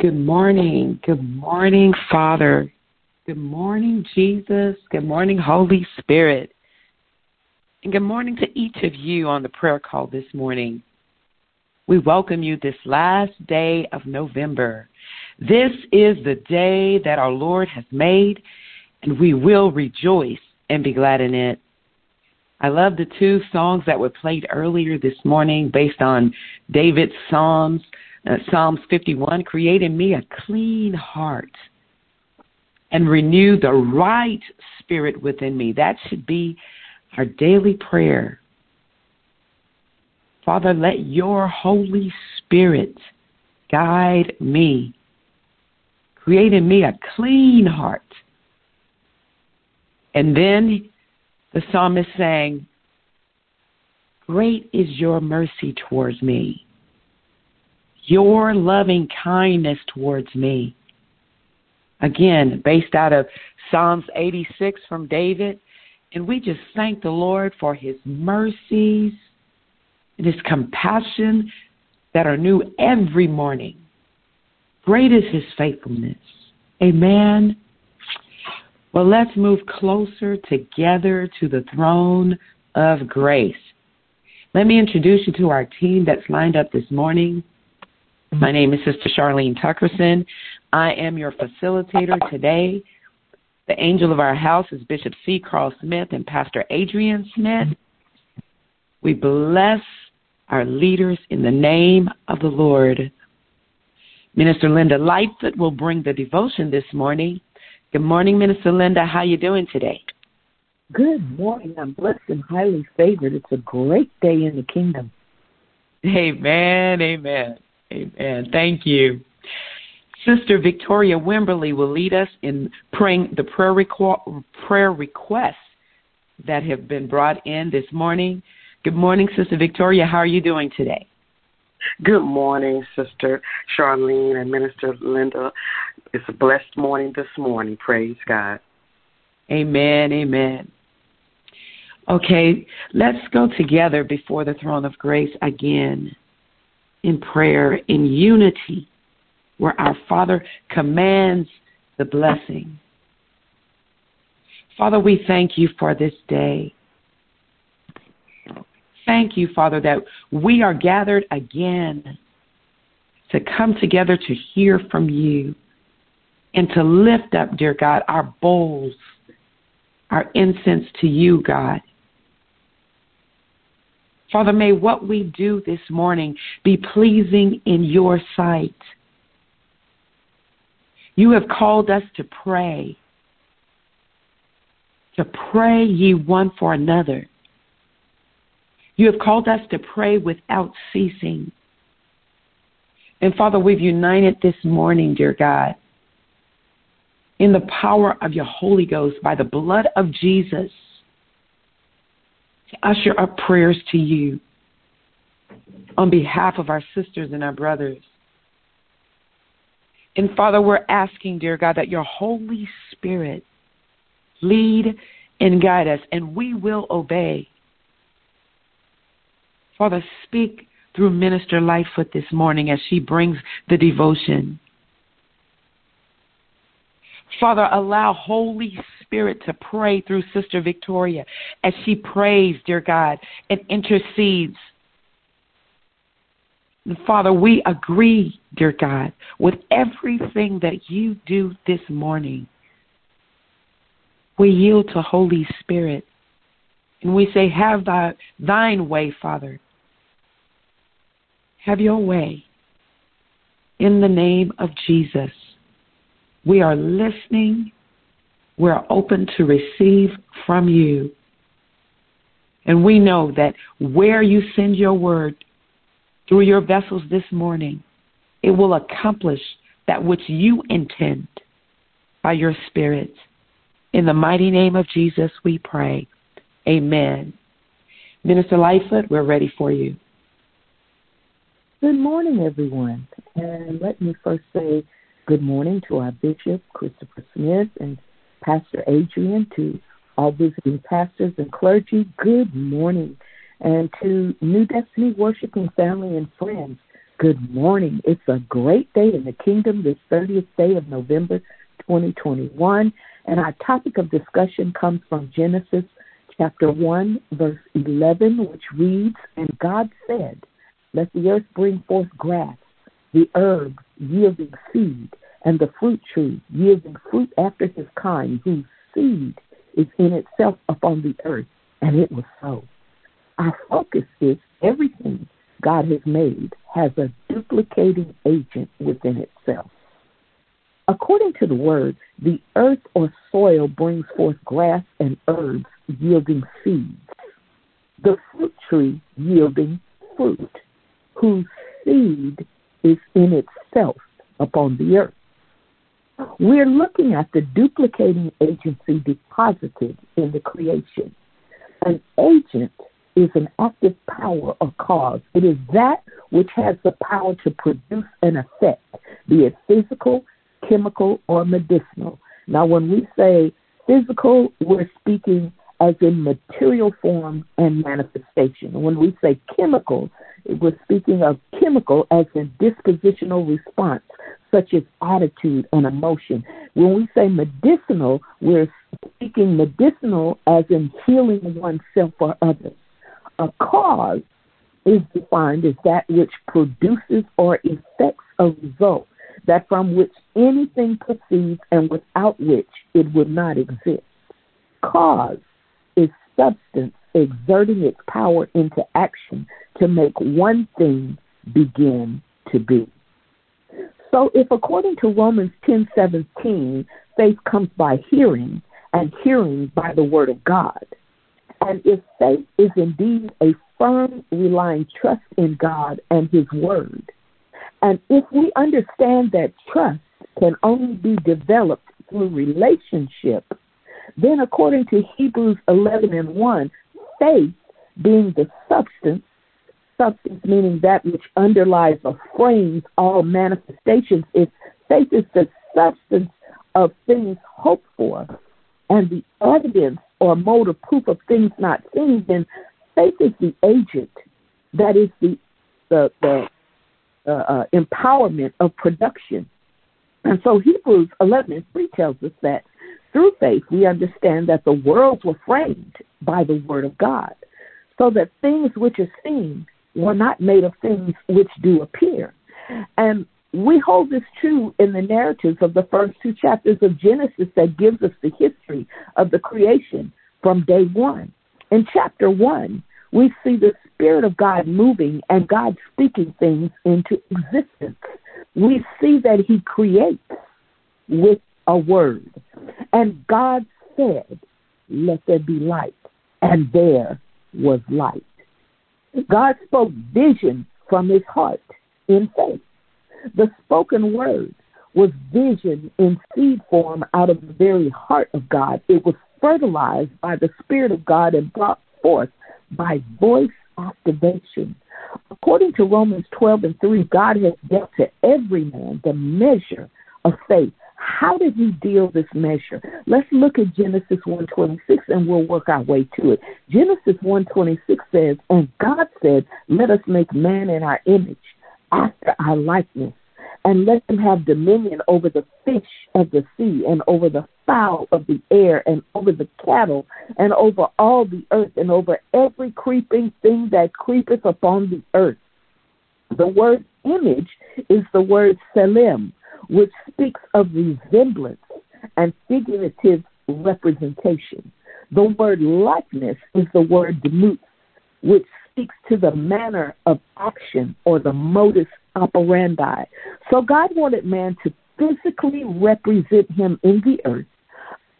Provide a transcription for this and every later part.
Good morning. Good morning, Father. Good morning, Jesus. Good morning, Holy Spirit. And good morning to each of you on the prayer call this morning. We welcome you this last day of November. This is the day that our Lord has made, and we will rejoice and be glad in it. I love the two songs that were played earlier this morning based on David's Psalms. Uh, Psalms 51 Create in me a clean heart and renew the right spirit within me. That should be our daily prayer. Father, let your Holy Spirit guide me. Create in me a clean heart. And then the psalmist sang, Great is your mercy towards me, your loving kindness towards me. Again, based out of Psalms 86 from David. And we just thank the Lord for his mercies and his compassion that are new every morning. Great is his faithfulness. Amen. Well, let's move closer together to the throne of grace. Let me introduce you to our team that's lined up this morning. My name is Sister Charlene Tuckerson. I am your facilitator today. The angel of our house is Bishop C. Carl Smith and Pastor Adrian Smith. We bless our leaders in the name of the Lord. Minister Linda Lightfoot will bring the devotion this morning. Good morning, Minister Linda. How you doing today? Good morning. I'm blessed and highly favored. It's a great day in the kingdom. Amen. Amen. Amen. Thank you. Sister Victoria Wimberly will lead us in praying the prayer, requ- prayer requests that have been brought in this morning. Good morning, Sister Victoria. How are you doing today? Good morning, Sister Charlene and Minister Linda. It's a blessed morning this morning. Praise God. Amen. Amen. Okay, let's go together before the throne of grace again in prayer, in unity, where our Father commands the blessing. Father, we thank you for this day. Thank you, Father, that we are gathered again to come together to hear from you and to lift up, dear God, our bowls, our incense to you, God. Father, may what we do this morning be pleasing in your sight. You have called us to pray, to pray ye one for another. You have called us to pray without ceasing. And Father, we've united this morning, dear God, in the power of your Holy Ghost by the blood of Jesus usher up prayers to you on behalf of our sisters and our brothers. And Father, we're asking, dear God, that your Holy Spirit lead and guide us, and we will obey. Father, speak through Minister Lightfoot this morning as she brings the devotion. Father, allow Holy Spirit to pray through Sister Victoria as she prays, dear God, and intercedes. Father, we agree, dear God, with everything that you do this morning. We yield to Holy Spirit. And we say, Have thy, thine way, Father. Have your way. In the name of Jesus, we are listening. We're open to receive from you. And we know that where you send your word through your vessels this morning, it will accomplish that which you intend by your Spirit. In the mighty name of Jesus, we pray. Amen. Minister Lightfoot, we're ready for you. Good morning, everyone. And let me first say good morning to our Bishop, Christopher Smith, and Pastor Adrian, to all visiting pastors and clergy. Good morning. And to New Destiny Worshiping family and friends, Good morning. It's a great day in the kingdom, this 30th day of November 2021. And our topic of discussion comes from Genesis chapter 1, verse 11, which reads And God said, Let the earth bring forth grass, the herb yielding seed, and the fruit tree yielding fruit after his kind, whose seed is in itself upon the earth. And it was so. Our focus is everything God has made has a duplicating agent within itself. According to the word, the earth or soil brings forth grass and herbs yielding seeds, the fruit tree yielding fruit, whose seed is in itself upon the earth. We're looking at the duplicating agency deposited in the creation. An agent is an active power or cause. It is that which has the power to produce an effect, be it physical, chemical, or medicinal. Now, when we say physical, we're speaking as in material form and manifestation. When we say chemical, we're speaking of chemical as in dispositional response, such as attitude and emotion. When we say medicinal, we're speaking medicinal as in healing oneself or others. A cause is defined as that which produces or effects a result, that from which anything proceeds and without which it would not exist. Cause is substance exerting its power into action to make one thing begin to be. So if according to Romans 10:17, faith comes by hearing and hearing by the word of God, and if faith is indeed a firm, relying trust in God and His Word, and if we understand that trust can only be developed through relationship, then according to Hebrews 11 and 1, faith being the substance, substance meaning that which underlies or frames all manifestations, if faith is the substance of things hoped for and the evidence or mode of proof of things not seen, then faith is the agent that is the the, the uh, uh, empowerment of production. And so Hebrews 11 and 3 tells us that through faith we understand that the worlds were framed by the word of God, so that things which are seen were not made of things which do appear. And we hold this true in the narratives of the first two chapters of Genesis that gives us the history of the creation from day one. In chapter one, we see the Spirit of God moving and God speaking things into existence. We see that He creates with a word. And God said, Let there be light. And there was light. God spoke vision from His heart in faith. The spoken word was vision in seed form out of the very heart of God. It was fertilized by the Spirit of God and brought forth by voice activation. According to Romans 12 and 3, God has dealt to every man the measure of faith. How did he deal this measure? Let's look at Genesis 1:26 and we'll work our way to it. Genesis 1:26 says, "And God said, let us make man in our image, after our likeness, and let them have dominion over the fish of the sea, and over the fowl of the air, and over the cattle, and over all the earth, and over every creeping thing that creepeth upon the earth. The word image is the word selim, which speaks of resemblance and figurative representation. The word likeness is the word demut, which speaks to the manner of action or the modus operandi. So God wanted man to physically represent him in the earth,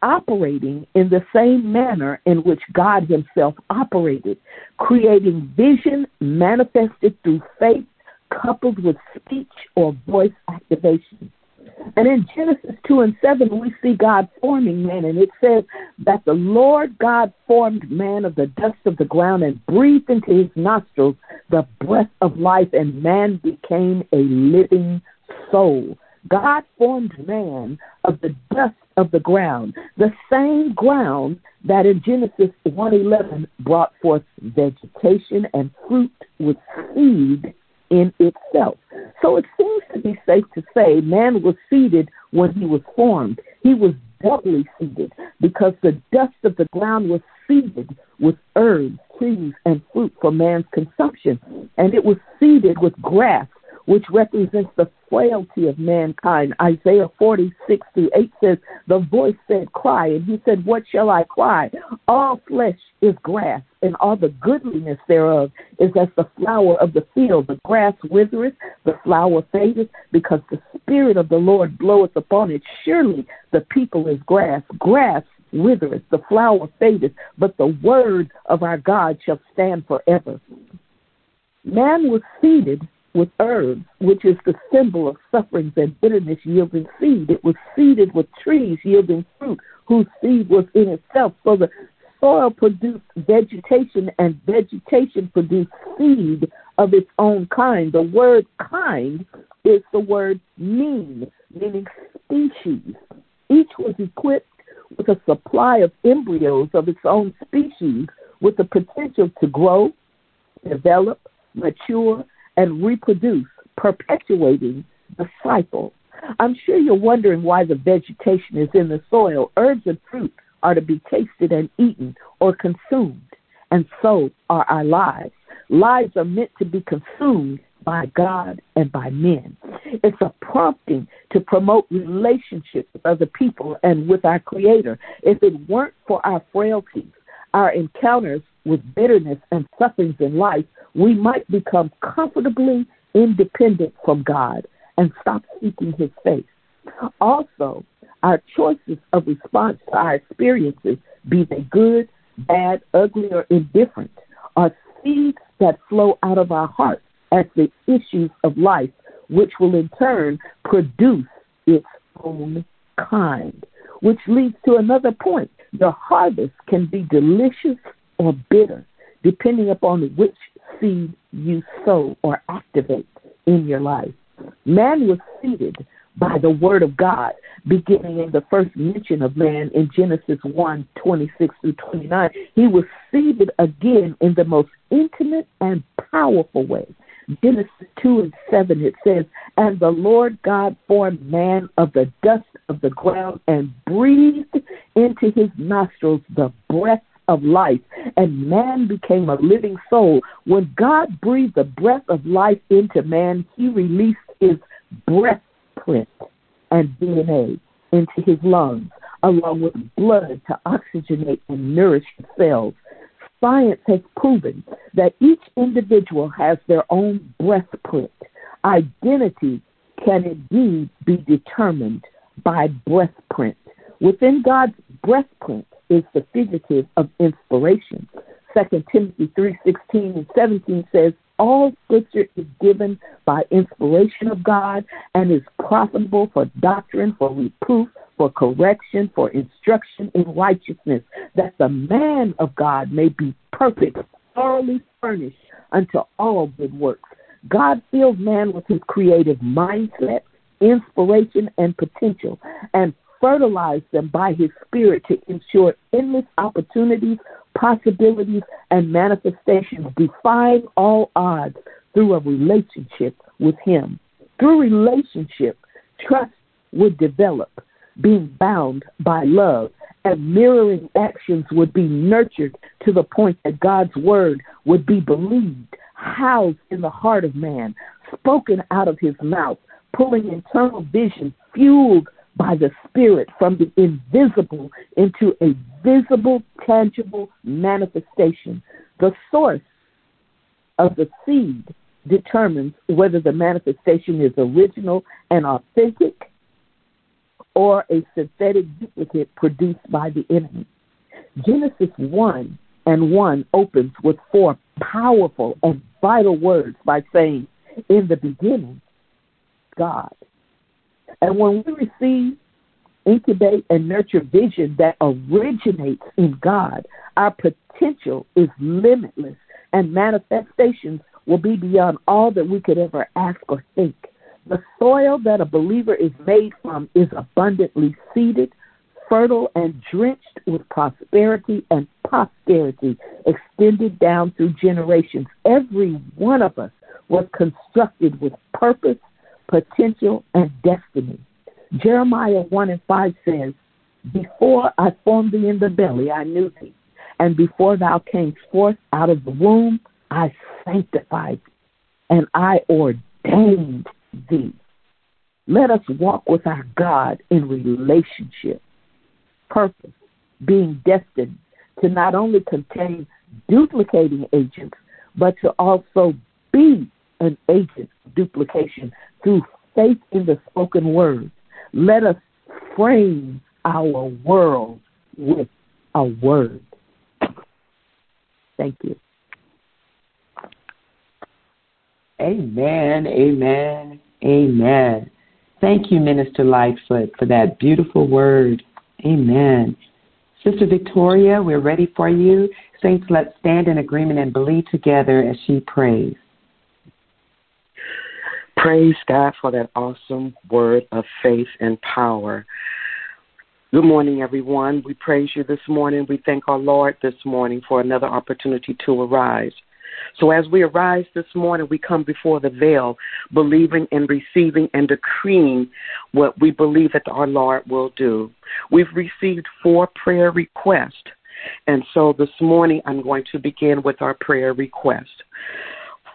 operating in the same manner in which God himself operated, creating vision manifested through faith coupled with speech or voice activation. And in Genesis 2 and 7, we see God forming man, and it says that the Lord God formed man of the dust of the ground and breathed into his nostrils the breath of life, and man became a living soul. God formed man of the dust of the ground, the same ground that in Genesis 1:11 brought forth vegetation and fruit with seed in itself. So it seems to be safe to say man was seeded when he was formed. He was doubly seeded because the dust of the ground was seeded with herbs, trees, and fruit for man's consumption. And it was seeded with grass which represents the frailty of mankind. Isaiah 46 through 8 says, The voice said, Cry. And he said, What shall I cry? All flesh is grass, and all the goodliness thereof is as the flower of the field. The grass withereth, the flower fadeth, because the Spirit of the Lord bloweth upon it. Surely the people is grass. Grass withereth, the flower fadeth, but the word of our God shall stand forever. Man was seeded with herbs, which is the symbol of sufferings and bitterness yielding seed. It was seeded with trees yielding fruit, whose seed was in itself. So the soil produced vegetation, and vegetation produced seed of its own kind. The word kind is the word min, meaning species. Each was equipped with a supply of embryos of its own species with the potential to grow, develop, mature, and reproduce, perpetuating the cycle. I'm sure you're wondering why the vegetation is in the soil. Herbs and fruit are to be tasted and eaten or consumed, and so are our lives. Lives are meant to be consumed by God and by men. It's a prompting to promote relationships with other people and with our Creator. If it weren't for our frailties, our encounters with bitterness and sufferings in life, we might become comfortably independent from God and stop seeking His face. Also, our choices of response to our experiences, be they good, bad, ugly, or indifferent, are seeds that flow out of our hearts as the issues of life, which will in turn produce its own kind. Which leads to another point. The harvest can be delicious or bitter, depending upon which seed you sow or activate in your life. Man was seeded by the word of God, beginning in the first mention of man in Genesis 1 26 through 29. He was seeded again in the most intimate and powerful way. Genesis 2 and 7, it says, And the Lord God formed man of the dust of the ground and breathed into his nostrils the breath of life, and man became a living soul. When God breathed the breath of life into man, he released his breath print and DNA into his lungs, along with blood to oxygenate and nourish the cells. Science has proven that each individual has their own breath print. Identity can indeed be determined by breath print. Within God's breath print is the figurative of inspiration. Second Timothy three sixteen and seventeen says, All scripture is given by inspiration of God and is profitable for doctrine, for reproof, for correction, for instruction in righteousness, that the man of God may be perfect, thoroughly furnished unto all good works. God fills man with his creative mindset, inspiration, and potential, and fertilize them by his spirit to ensure endless opportunities, possibilities, and manifestations, defying all odds through a relationship with him. Through relationship, trust would develop, being bound by love, and mirroring actions would be nurtured to the point that God's word would be believed, housed in the heart of man, spoken out of his mouth, pulling internal vision, fueled by the Spirit from the invisible into a visible, tangible manifestation. The source of the seed determines whether the manifestation is original and authentic or a synthetic duplicate produced by the enemy. Genesis 1 and 1 opens with four powerful and vital words by saying, In the beginning, God. And when we receive, incubate, and nurture vision that originates in God, our potential is limitless and manifestations will be beyond all that we could ever ask or think. The soil that a believer is made from is abundantly seeded, fertile, and drenched with prosperity and posterity extended down through generations. Every one of us was constructed with purpose potential, and destiny. Jeremiah 1 and 5 says, Before I formed thee in the belly, I knew thee. And before thou camest forth out of the womb, I sanctified thee, and I ordained thee. Let us walk with our God in relationship, purpose, being destined to not only contain duplicating agents, but to also be an agent duplication through faith in the spoken word. Let us frame our world with a word. Thank you. Amen, amen, amen. Thank you, Minister Lightfoot, for that beautiful word. Amen. Sister Victoria, we're ready for you. Saints, let's stand in agreement and believe together as she prays. Praise God for that awesome word of faith and power. Good morning, everyone. We praise you this morning. We thank our Lord this morning for another opportunity to arise. So as we arise this morning, we come before the veil, believing and receiving and decreeing what we believe that our Lord will do. We've received four prayer requests. And so this morning, I'm going to begin with our prayer request.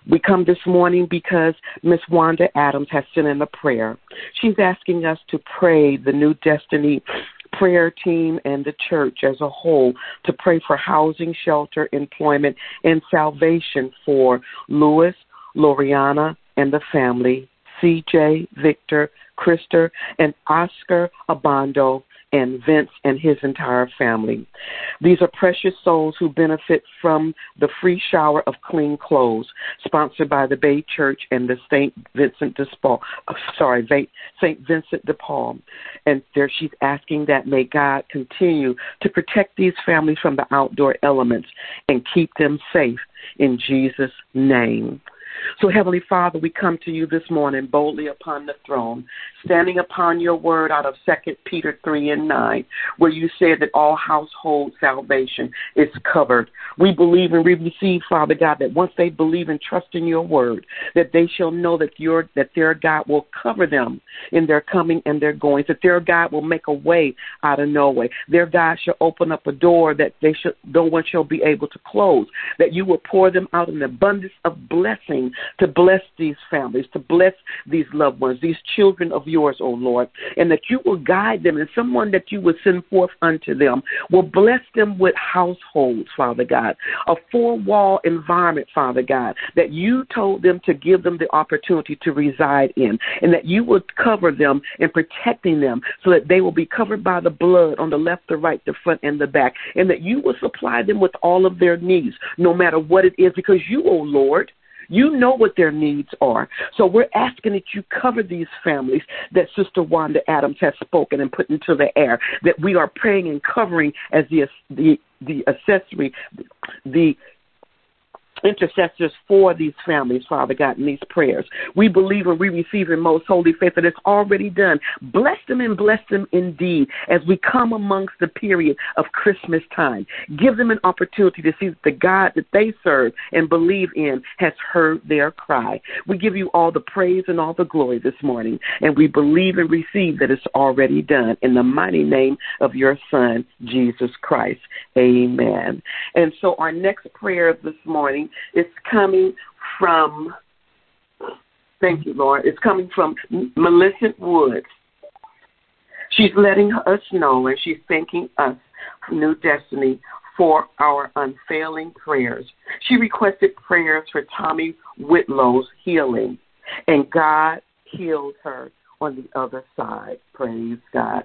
We come this morning because Miss Wanda Adams has sent in a prayer. She's asking us to pray the new destiny prayer team and the church as a whole to pray for housing, shelter, employment, and salvation for Lewis, Loriana, and the family, CJ, Victor, Krister, and Oscar Abando, and Vince and his entire family. These are precious souls who benefit from the free shower of clean clothes sponsored by the Bay Church and the St. Vincent de Paul, uh, sorry, St. Vincent de Paul. And there she's asking that may God continue to protect these families from the outdoor elements and keep them safe in Jesus' name. So, Heavenly Father, we come to you this morning boldly upon the throne, standing upon your word out of 2 Peter 3 and 9, where you said that all household salvation is covered. We believe and we receive, Father God, that once they believe and trust in your word, that they shall know that your that their God will cover them in their coming and their goings, that their God will make a way out of no way. Their God shall open up a door that they should no one shall be able to close, that you will pour them out an abundance of blessing to bless these families, to bless these loved ones, these children of yours, O Lord, and that you will guide them and someone that you will send forth unto them will bless them with households, Father God, a four wall environment, Father God, that you told them to give them the opportunity to reside in, and that you would cover them and protecting them so that they will be covered by the blood on the left, the right, the front, and the back, and that you will supply them with all of their needs, no matter what it is, because you, O Lord, you know what their needs are. So we're asking that you cover these families that Sister Wanda Adams has spoken and put into the air, that we are praying and covering as the, the, the accessory, the intercessors for these families, Father God, in these prayers. We believe and we receive in most holy faith that it's already done. Bless them and bless them indeed as we come amongst the period of Christmas time. Give them an opportunity to see that the God that they serve and believe in has heard their cry. We give you all the praise and all the glory this morning, and we believe and receive that it's already done in the mighty name of your Son, Jesus Christ. Amen. And so our next prayer this morning it's coming from, thank you, Lord, it's coming from Millicent Woods. She's letting us know and she's thanking us, New Destiny, for our unfailing prayers. She requested prayers for Tommy Whitlow's healing, and God healed her on the other side. Praise God.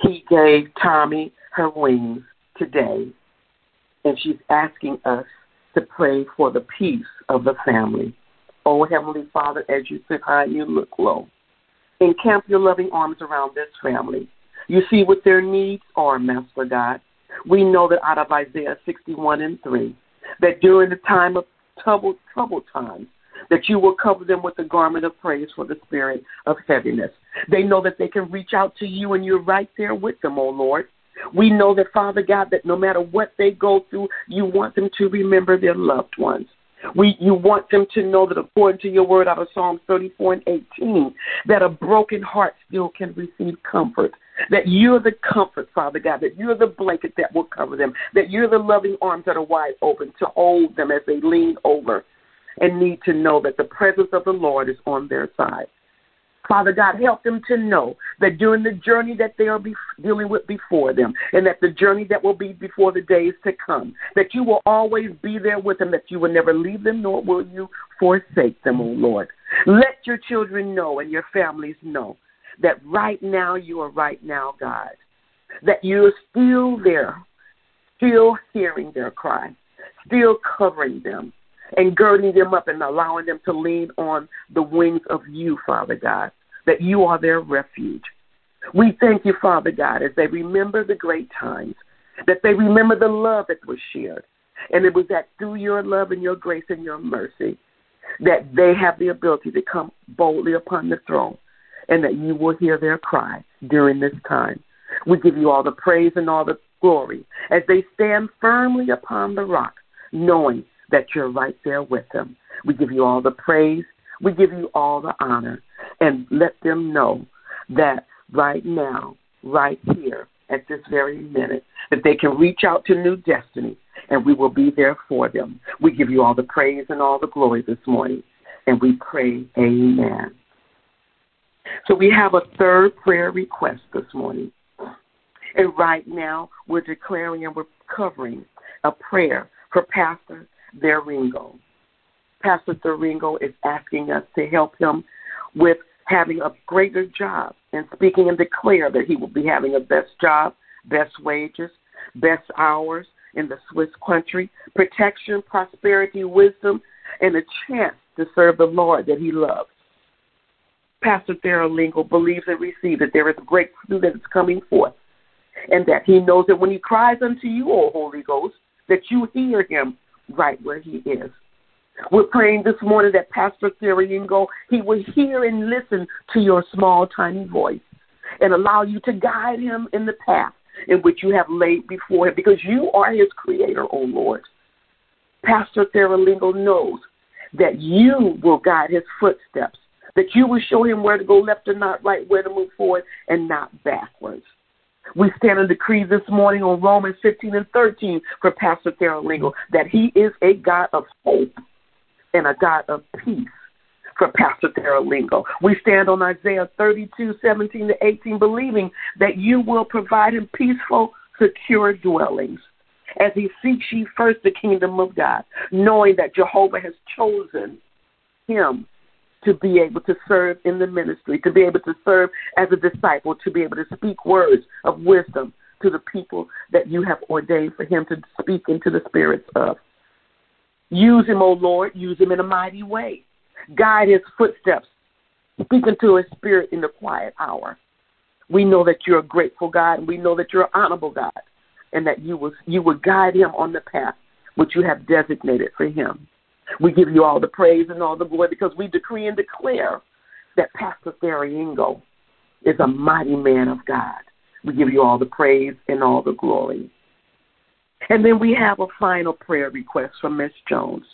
He gave Tommy her wings today, and she's asking us to pray for the peace of the family. Oh, Heavenly Father, as you sit high you look low, encamp your loving arms around this family. You see what their needs are, Master God. We know that out of Isaiah 61 and 3, that during the time of troubled, troubled times, that you will cover them with the garment of praise for the spirit of heaviness. They know that they can reach out to you and you're right there with them, O oh Lord. We know that, Father God, that no matter what they go through, you want them to remember their loved ones. We, you want them to know that according to your word out of Psalms 34 and 18, that a broken heart still can receive comfort. That you're the comfort, Father God, that you're the blanket that will cover them, that you're the loving arms that are wide open to hold them as they lean over and need to know that the presence of the Lord is on their side. Father God, help them to know that during the journey that they are be- dealing with before them, and that the journey that will be before the days to come, that you will always be there with them, that you will never leave them, nor will you forsake them, O oh Lord. Let your children know and your families know that right now you are right now, God, that you're still there, still hearing their cry, still covering them, and girding them up and allowing them to lean on the wings of you, Father God, that you are their refuge. We thank you, Father God, as they remember the great times, that they remember the love that was shared. And it was that through your love and your grace and your mercy that they have the ability to come boldly upon the throne and that you will hear their cry during this time. We give you all the praise and all the glory as they stand firmly upon the rock, knowing that you're right there with them. We give you all the praise. We give you all the honor. And let them know that right now, right here, at this very minute, that they can reach out to new destiny and we will be there for them. We give you all the praise and all the glory this morning. And we pray, Amen. So we have a third prayer request this morning. And right now, we're declaring and we're covering a prayer for Pastor Ringo. Pastor Ringo is asking us to help him with having a greater job and speaking and declare that he will be having a best job, best wages, best hours in the Swiss country, protection, prosperity, wisdom, and a chance to serve the Lord that he loves. Pastor Theralingo believes and receives that there is breakthrough that is coming forth, and that he knows that when he cries unto you, O Holy Ghost, that you hear him right where he is. We're praying this morning that Pastor Theriango, he will hear and listen to your small, tiny voice and allow you to guide him in the path in which you have laid before him because you are his creator, O Lord. Pastor Theralingo knows that you will guide his footsteps, that you will show him where to go left or not right, where to move forward and not backwards. We stand and decree this morning on Romans 15 and 13 for Pastor Theralingo that he is a God of hope and a God of peace for Pastor Theralingo. We stand on Isaiah 32, 17 to 18, believing that you will provide him peaceful, secure dwellings as he seeks ye first the kingdom of God, knowing that Jehovah has chosen him to be able to serve in the ministry, to be able to serve as a disciple, to be able to speak words of wisdom to the people that you have ordained for him to speak into the spirits of. Use him, O Lord, use him in a mighty way. Guide his footsteps, speak into his spirit in the quiet hour. We know that you're a grateful God, and we know that you're an honorable God, and that you will you will guide him on the path which you have designated for him. We give you all the praise and all the glory because we decree and declare that Pastor Theriango is a mighty man of God. We give you all the praise and all the glory. And then we have a final prayer request from Miss Jones.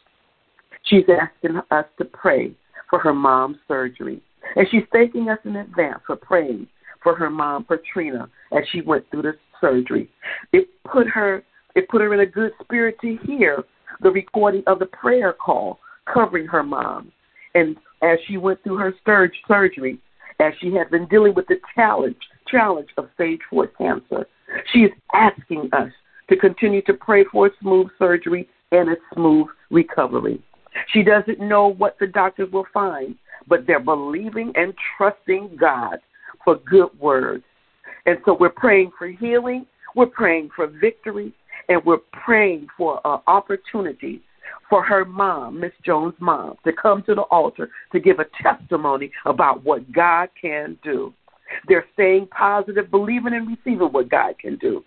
She's asking us to pray for her mom's surgery. And she's thanking us in advance for praying for her mom, Patrina, as she went through the surgery. It put her it put her in a good spirit to hear the recording of the prayer call covering her mom. And as she went through her surge surgery, as she had been dealing with the challenge challenge of stage four cancer, she is asking us to continue to pray for a smooth surgery and a smooth recovery. She doesn't know what the doctors will find, but they're believing and trusting God for good words. And so we're praying for healing, we're praying for victory, and we're praying for an opportunity for her mom, Miss Jones' mom, to come to the altar to give a testimony about what God can do. They're staying positive, believing and receiving what God can do.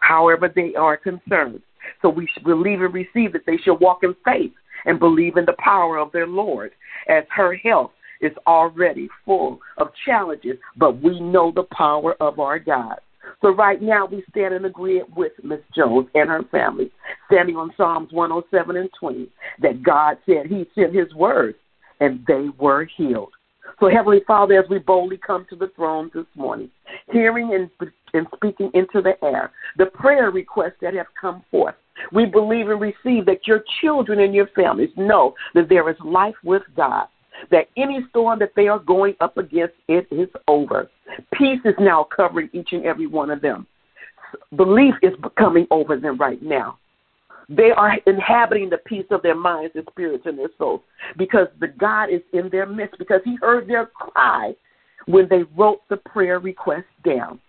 However, they are concerned. So we should believe and receive that they should walk in faith and believe in the power of their Lord, as her health is already full of challenges, but we know the power of our God. So right now we stand in agreement with Miss Jones and her family, standing on Psalms 107 and 20, that God said He sent His word and they were healed. So, Heavenly Father, as we boldly come to the throne this morning, hearing and, and speaking into the air the prayer requests that have come forth, we believe and receive that your children and your families know that there is life with God, that any storm that they are going up against, it is over. Peace is now covering each and every one of them. Belief is coming over them right now. They are inhabiting the peace of their minds and spirits and their souls because the God is in their midst because He heard their cry when they wrote the prayer request down.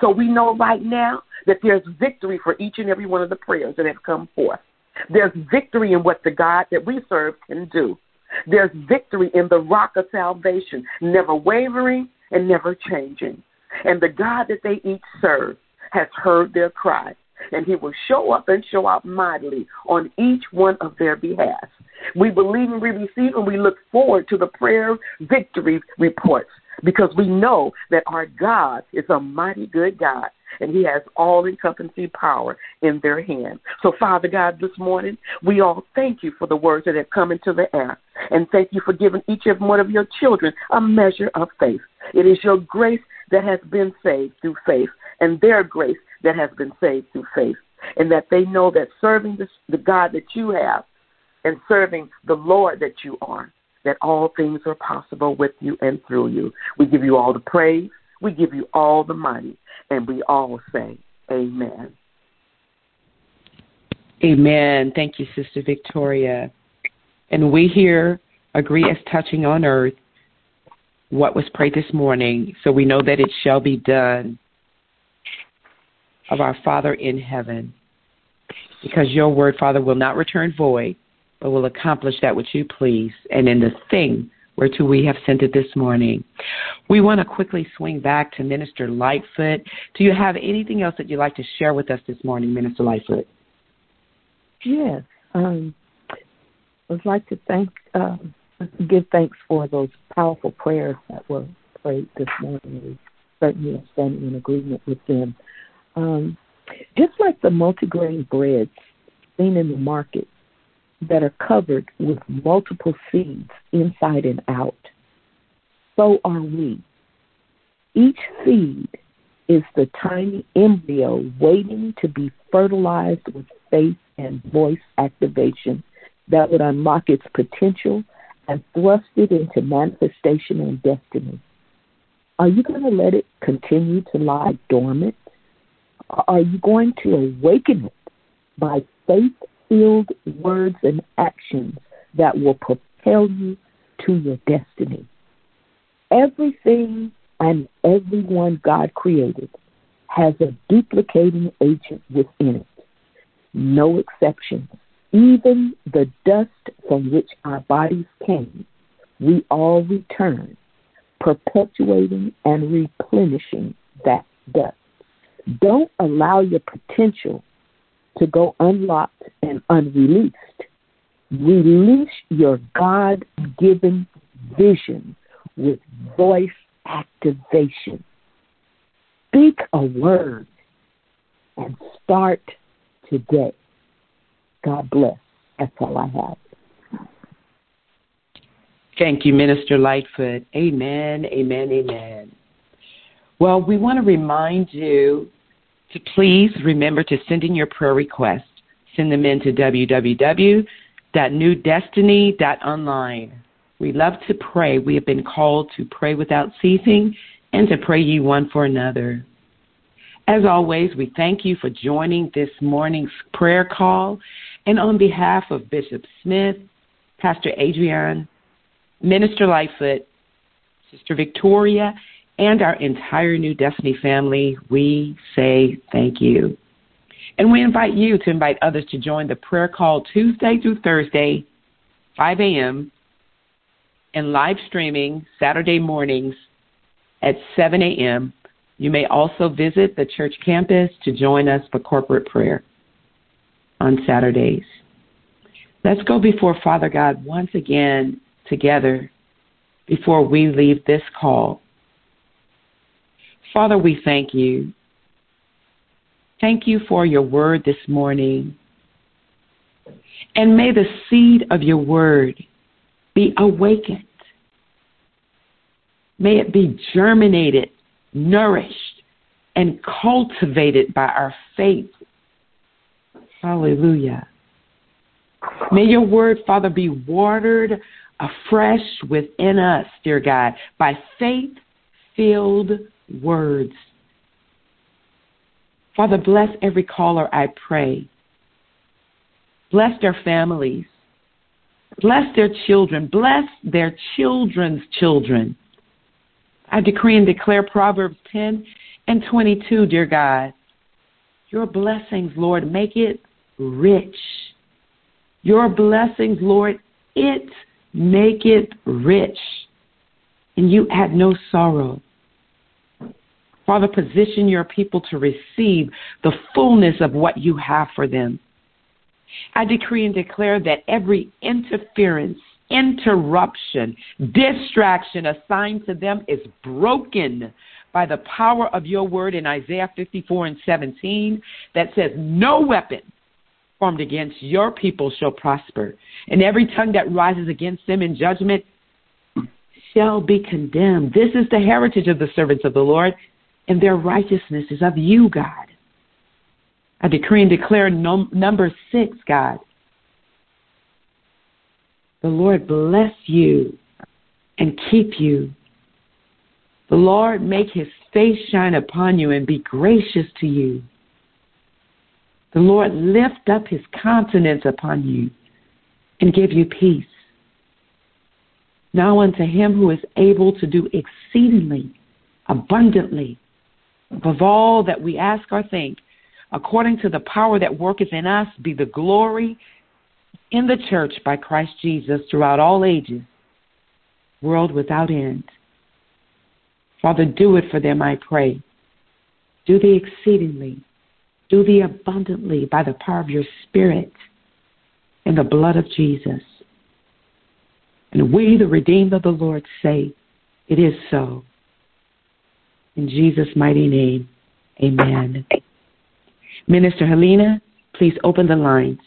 So we know right now that there's victory for each and every one of the prayers that have come forth. There's victory in what the God that we serve can do. There's victory in the rock of salvation, never wavering and never changing. And the God that they each serve has heard their cry and he will show up and show out mightily on each one of their behalf. We believe and we receive and we look forward to the prayer victory reports because we know that our God is a mighty good God and he has all encompassing power in their hands. So, Father God, this morning, we all thank you for the words that have come into the air. And thank you for giving each and one of your children a measure of faith. It is your grace that has been saved through faith, and their grace that has been saved through faith, and that they know that serving the, the God that you have and serving the Lord that you are, that all things are possible with you and through you. We give you all the praise, we give you all the money, and we all say, Amen. Amen. Thank you, Sister Victoria. And we here agree as touching on earth what was prayed this morning, so we know that it shall be done of our Father in heaven. Because your word, Father, will not return void, but will accomplish that which you please, and in the thing whereto we have sent it this morning. We want to quickly swing back to Minister Lightfoot. Do you have anything else that you'd like to share with us this morning, Minister Lightfoot? Yes. Um, I'd like to thank, uh, give thanks for those powerful prayers that were prayed this morning. We certainly are standing in agreement with them. Um, just like the multigrain breads seen in the market that are covered with multiple seeds inside and out, so are we. Each seed is the tiny embryo waiting to be fertilized with faith and voice activation that would unlock its potential and thrust it into manifestation and destiny. Are you going to let it continue to lie dormant? Are you going to awaken it by faith words and actions that will propel you to your destiny? Everything and everyone God created has a duplicating agent within it. No exceptions. Even the dust from which our bodies came, we all return, perpetuating and replenishing that dust. Don't allow your potential to go unlocked and unreleased. Release your God given vision with voice activation. Speak a word and start today. God bless. That's all I have. Thank you, Minister Lightfoot. Amen, amen, amen. Well, we want to remind you to please remember to send in your prayer requests. Send them in to www.newdestiny.online. We love to pray. We have been called to pray without ceasing and to pray ye one for another. As always, we thank you for joining this morning's prayer call. And on behalf of Bishop Smith, Pastor Adrian, Minister Lightfoot, Sister Victoria, and our entire New Destiny family, we say thank you. And we invite you to invite others to join the prayer call Tuesday through Thursday, 5 a.m., and live streaming Saturday mornings at 7 a.m. You may also visit the church campus to join us for corporate prayer on Saturdays. Let's go before Father God once again together before we leave this call. Father, we thank you thank you for your word this morning. And may the seed of your word be awakened. May it be germinated, nourished, and cultivated by our faith. Hallelujah. May your word, Father, be watered afresh within us, dear God, by faith filled words. Father, bless every caller, I pray. Bless their families. Bless their children. Bless their children's children. I decree and declare Proverbs 10 and 22, dear God. Your blessings, Lord, make it rich. Your blessings, Lord, it make it rich. And you add no sorrow. Father, position your people to receive the fullness of what you have for them. I decree and declare that every interference, interruption, distraction assigned to them is broken by the power of your word in Isaiah 54 and 17 that says, No weapon formed against your people shall prosper, and every tongue that rises against them in judgment shall be condemned. This is the heritage of the servants of the Lord, and their righteousness is of you, God. I decree and declare num- number six, God. The Lord bless you and keep you. The Lord make his face shine upon you and be gracious to you. The Lord lift up his countenance upon you and give you peace. Now unto him who is able to do exceedingly, abundantly, above all that we ask or think, according to the power that worketh in us, be the glory in the church by Christ Jesus throughout all ages, world without end. Father, do it for them, I pray. Do the exceedingly, do the abundantly by the power of your Spirit in the blood of Jesus. And we, the redeemed of the Lord, say, It is so. In Jesus' mighty name, amen. Minister Helena, please open the lines.